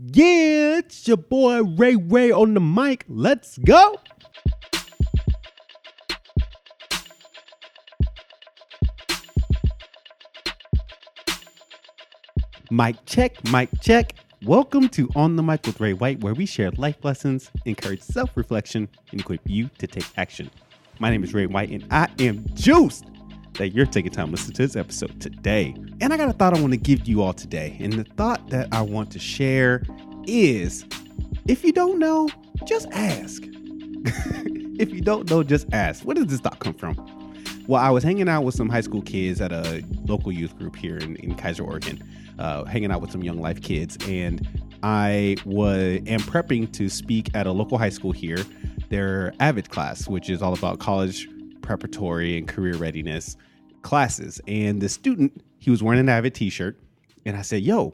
Yeah, it's your boy Ray Ray on the mic. Let's go. Mic check, mic check. Welcome to On the Mic with Ray White, where we share life lessons, encourage self reflection, and equip you to take action. My name is Ray White, and I am juiced that you're taking time to listen to this episode today. And I got a thought I want to give you all today. And the thought that I want to share is if you don't know, just ask. if you don't know, just ask. Where does this thought come from? Well, I was hanging out with some high school kids at a local youth group here in, in Keizer, Oregon, uh, hanging out with some young life kids. And I was am prepping to speak at a local high school here, their AVID class, which is all about college preparatory and career readiness classes. And the student, he was wearing an Avid t-shirt. And I said, yo,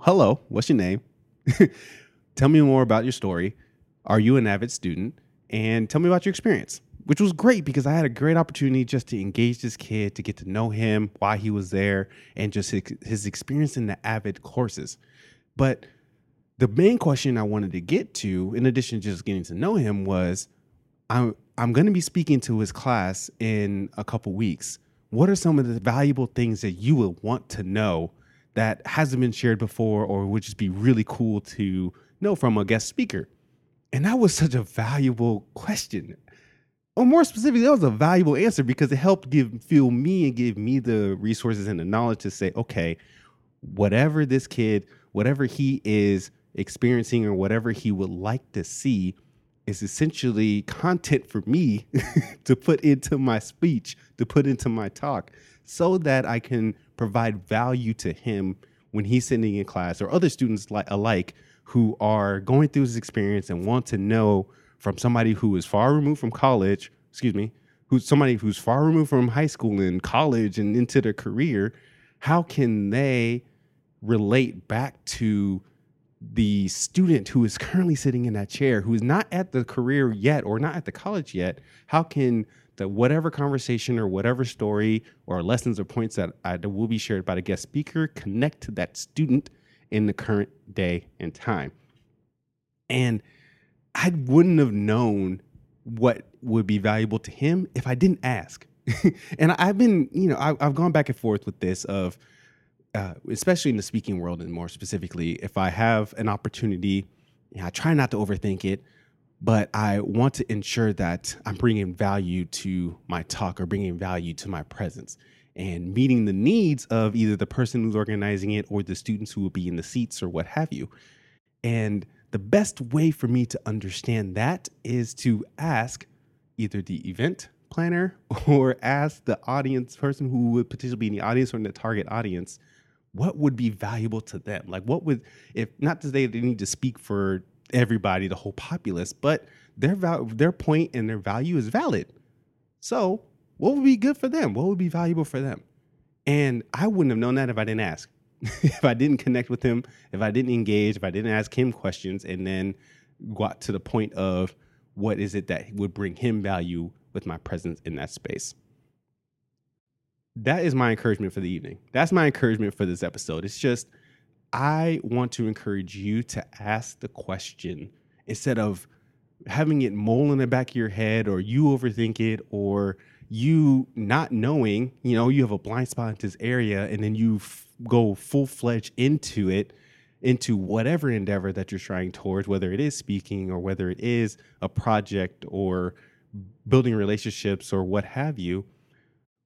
hello, what's your name? tell me more about your story. Are you an Avid student? And tell me about your experience, which was great because I had a great opportunity just to engage this kid, to get to know him, why he was there, and just his, his experience in the Avid courses. But the main question I wanted to get to, in addition to just getting to know him, was I'm I'm going to be speaking to his class in a couple weeks. What are some of the valuable things that you would want to know that hasn't been shared before or would just be really cool to know from a guest speaker? And that was such a valuable question. Or more specifically, that was a valuable answer because it helped give fuel me and give me the resources and the knowledge to say, okay, whatever this kid, whatever he is experiencing or whatever he would like to see is essentially content for me to put into my speech, to put into my talk, so that I can provide value to him when he's sitting in class or other students like alike who are going through this experience and want to know from somebody who is far removed from college, excuse me, who's somebody who's far removed from high school and college and into their career, how can they relate back to the student who is currently sitting in that chair, who is not at the career yet or not at the college yet, how can the whatever conversation or whatever story or lessons or points that, I, that will be shared by the guest speaker connect to that student in the current day and time? And I wouldn't have known what would be valuable to him if I didn't ask. and I've been, you know, I, I've gone back and forth with this of uh, especially in the speaking world and more specifically, if I have an opportunity, you know, I try not to overthink it, but I want to ensure that I'm bringing value to my talk or bringing value to my presence and meeting the needs of either the person who's organizing it or the students who will be in the seats or what have you. And the best way for me to understand that is to ask either the event planner or ask the audience person who would potentially be in the audience or in the target audience what would be valuable to them? Like, what would, if not to say they need to speak for everybody, the whole populace, but their val- their point and their value is valid. So, what would be good for them? What would be valuable for them? And I wouldn't have known that if I didn't ask, if I didn't connect with him, if I didn't engage, if I didn't ask him questions, and then got to the point of what is it that would bring him value with my presence in that space that is my encouragement for the evening. That's my encouragement for this episode. It's just, I want to encourage you to ask the question instead of having it mole in the back of your head or you overthink it or you not knowing, you know, you have a blind spot in this area and then you f- go full fledged into it, into whatever endeavor that you're trying towards, whether it is speaking or whether it is a project or building relationships or what have you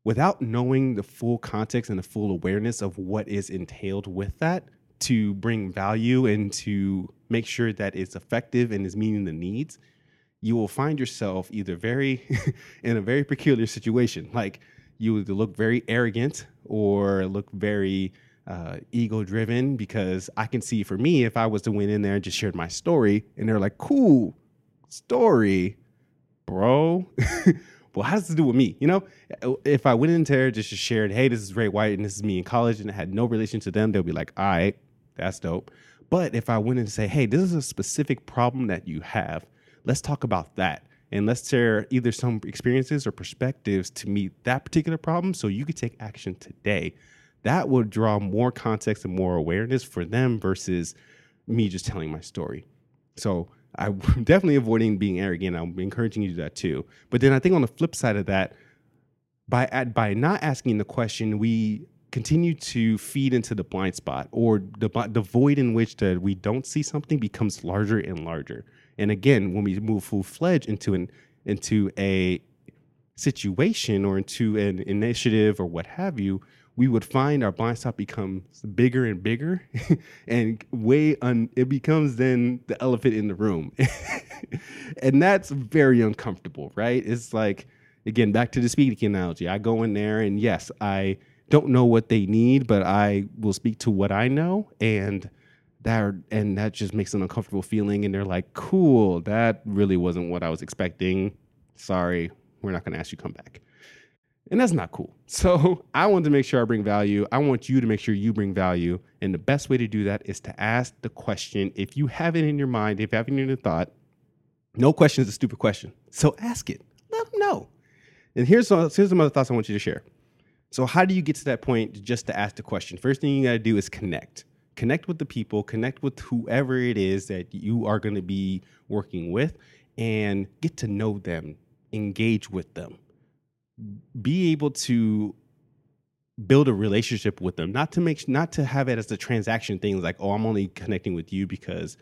without knowing the full context and the full awareness of what is entailed with that to bring value and to make sure that it's effective and is meeting the needs, you will find yourself either very in a very peculiar situation. Like you either look very arrogant or look very uh, ego driven because I can see for me, if I was to went in there and just shared my story and they're like, cool story, bro. well, how does do with me? You know, if I went in there just shared, hey, this is Ray White and this is me in college and it had no relation to them, they'll be like, all right, that's dope. But if I went in and say, hey, this is a specific problem that you have, let's talk about that. And let's share either some experiences or perspectives to meet that particular problem so you could take action today. That would draw more context and more awareness for them versus me just telling my story. So I'm definitely avoiding being arrogant. I'm encouraging you to do that too. But then I think on the flip side of that, by by not asking the question, we continue to feed into the blind spot or the the void in which that we don't see something becomes larger and larger. And again, when we move full fledged into an into a situation or into an initiative or what have you, we would find our blind spot becomes bigger and bigger and way un it becomes then the elephant in the room. and that's very uncomfortable, right? It's like again, back to the speaking analogy. I go in there and yes, I don't know what they need, but I will speak to what I know and that and that just makes an uncomfortable feeling and they're like, "Cool, that really wasn't what I was expecting. Sorry, we're not going to ask you come back." And that's not cool. So, I want to make sure I bring value. I want you to make sure you bring value, and the best way to do that is to ask the question if you have it in your mind, if you have it in your thought. No question is a stupid question. So ask it. Let them know. And here's some, here's some other thoughts I want you to share. So, how do you get to that point just to ask the question? First thing you got to do is connect. Connect with the people, connect with whoever it is that you are going to be working with, and get to know them, engage with them. Be able to build a relationship with them, not to make not to have it as a transaction thing like, oh, I'm only connecting with you because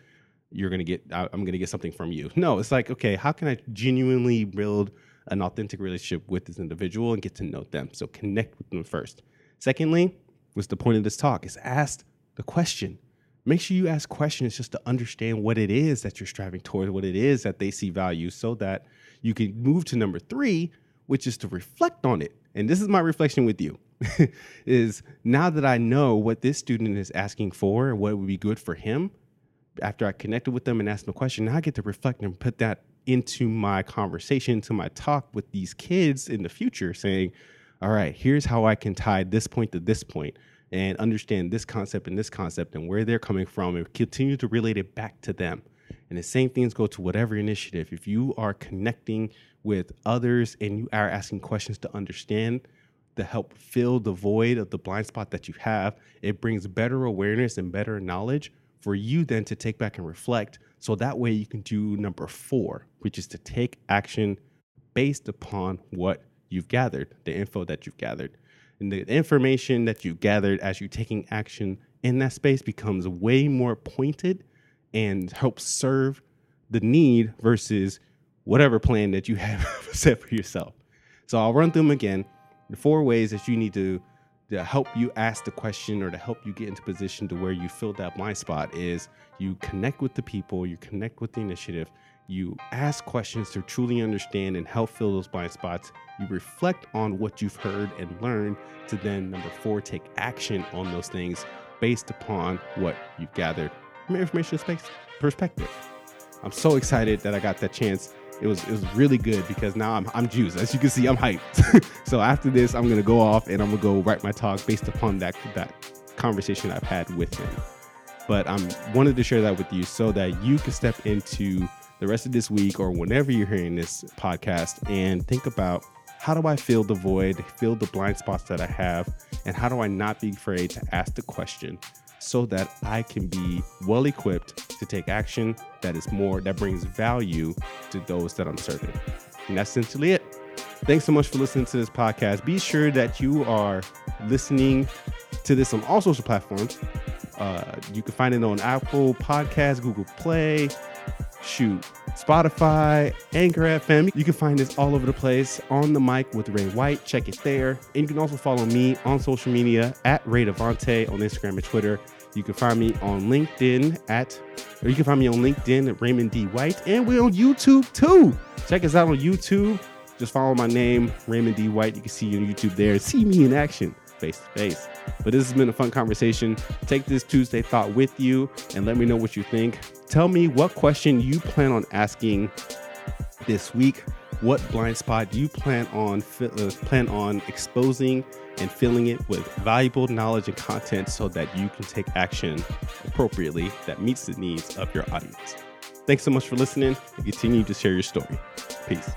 you're to get I'm to get something from you. No, it's like, okay, how can I genuinely build an authentic relationship with this individual and get to know them. So connect with them first. Secondly, what's the point of this talk? Is ask the question. Make sure you ask questions just to understand what it is that you're striving toward, what it is that they see value, so that you can move to number three, which is to reflect on it. And this is my reflection with you. is now that I know what this student is asking for and what would be good for him, after I connected with them and asked them a question, now I get to reflect and put that into my conversation, to my talk with these kids in the future, saying, all right, here's how I can tie this point to this point and understand this concept and this concept and where they're coming from and continue to relate it back to them. And the same things go to whatever initiative. If you are connecting with others and you are asking questions to understand, to help fill the void of the blind spot that you have, it brings better awareness and better knowledge for you then to take back and reflect. So that way you can do number four, which is to take action based upon what you've gathered, the info that you've gathered. And the information that you gathered as you're taking action in that space becomes way more pointed and helps serve the need versus whatever plan that you have set for yourself. So I'll run through them again. The four ways that you need to to help you ask the question or to help you get into position to where you fill that blind spot is you connect with the people, you connect with the initiative, you ask questions to truly understand and help fill those blind spots. You reflect on what you've heard and learned to then, number four, take action on those things based upon what you've gathered from an information space perspective. I'm so excited that I got that chance it was it was really good because now I'm I'm juiced. As you can see, I'm hyped. so after this, I'm gonna go off and I'm gonna go write my talk based upon that that conversation I've had with him. But I'm wanted to share that with you so that you can step into the rest of this week or whenever you're hearing this podcast and think about how do I fill the void, fill the blind spots that I have, and how do I not be afraid to ask the question so that I can be well equipped to take action that is more, that brings value to those that I'm serving. And that's essentially it. Thanks so much for listening to this podcast. Be sure that you are listening to this on all social platforms. Uh, you can find it on Apple Podcasts, Google Play, shoot, Spotify, Anchor FM. You can find this all over the place on the mic with Ray White. Check it there. And you can also follow me on social media at Ray Devante on Instagram and Twitter. You can find me on LinkedIn at, or you can find me on LinkedIn at Raymond D. White. And we're on YouTube too. Check us out on YouTube. Just follow my name, Raymond D. White. You can see you on YouTube there. See me in action face to face. But this has been a fun conversation. Take this Tuesday thought with you and let me know what you think. Tell me what question you plan on asking this week. What blind spot do you plan on uh, plan on exposing and filling it with valuable knowledge and content so that you can take action appropriately that meets the needs of your audience. Thanks so much for listening and continue to share your story. Peace.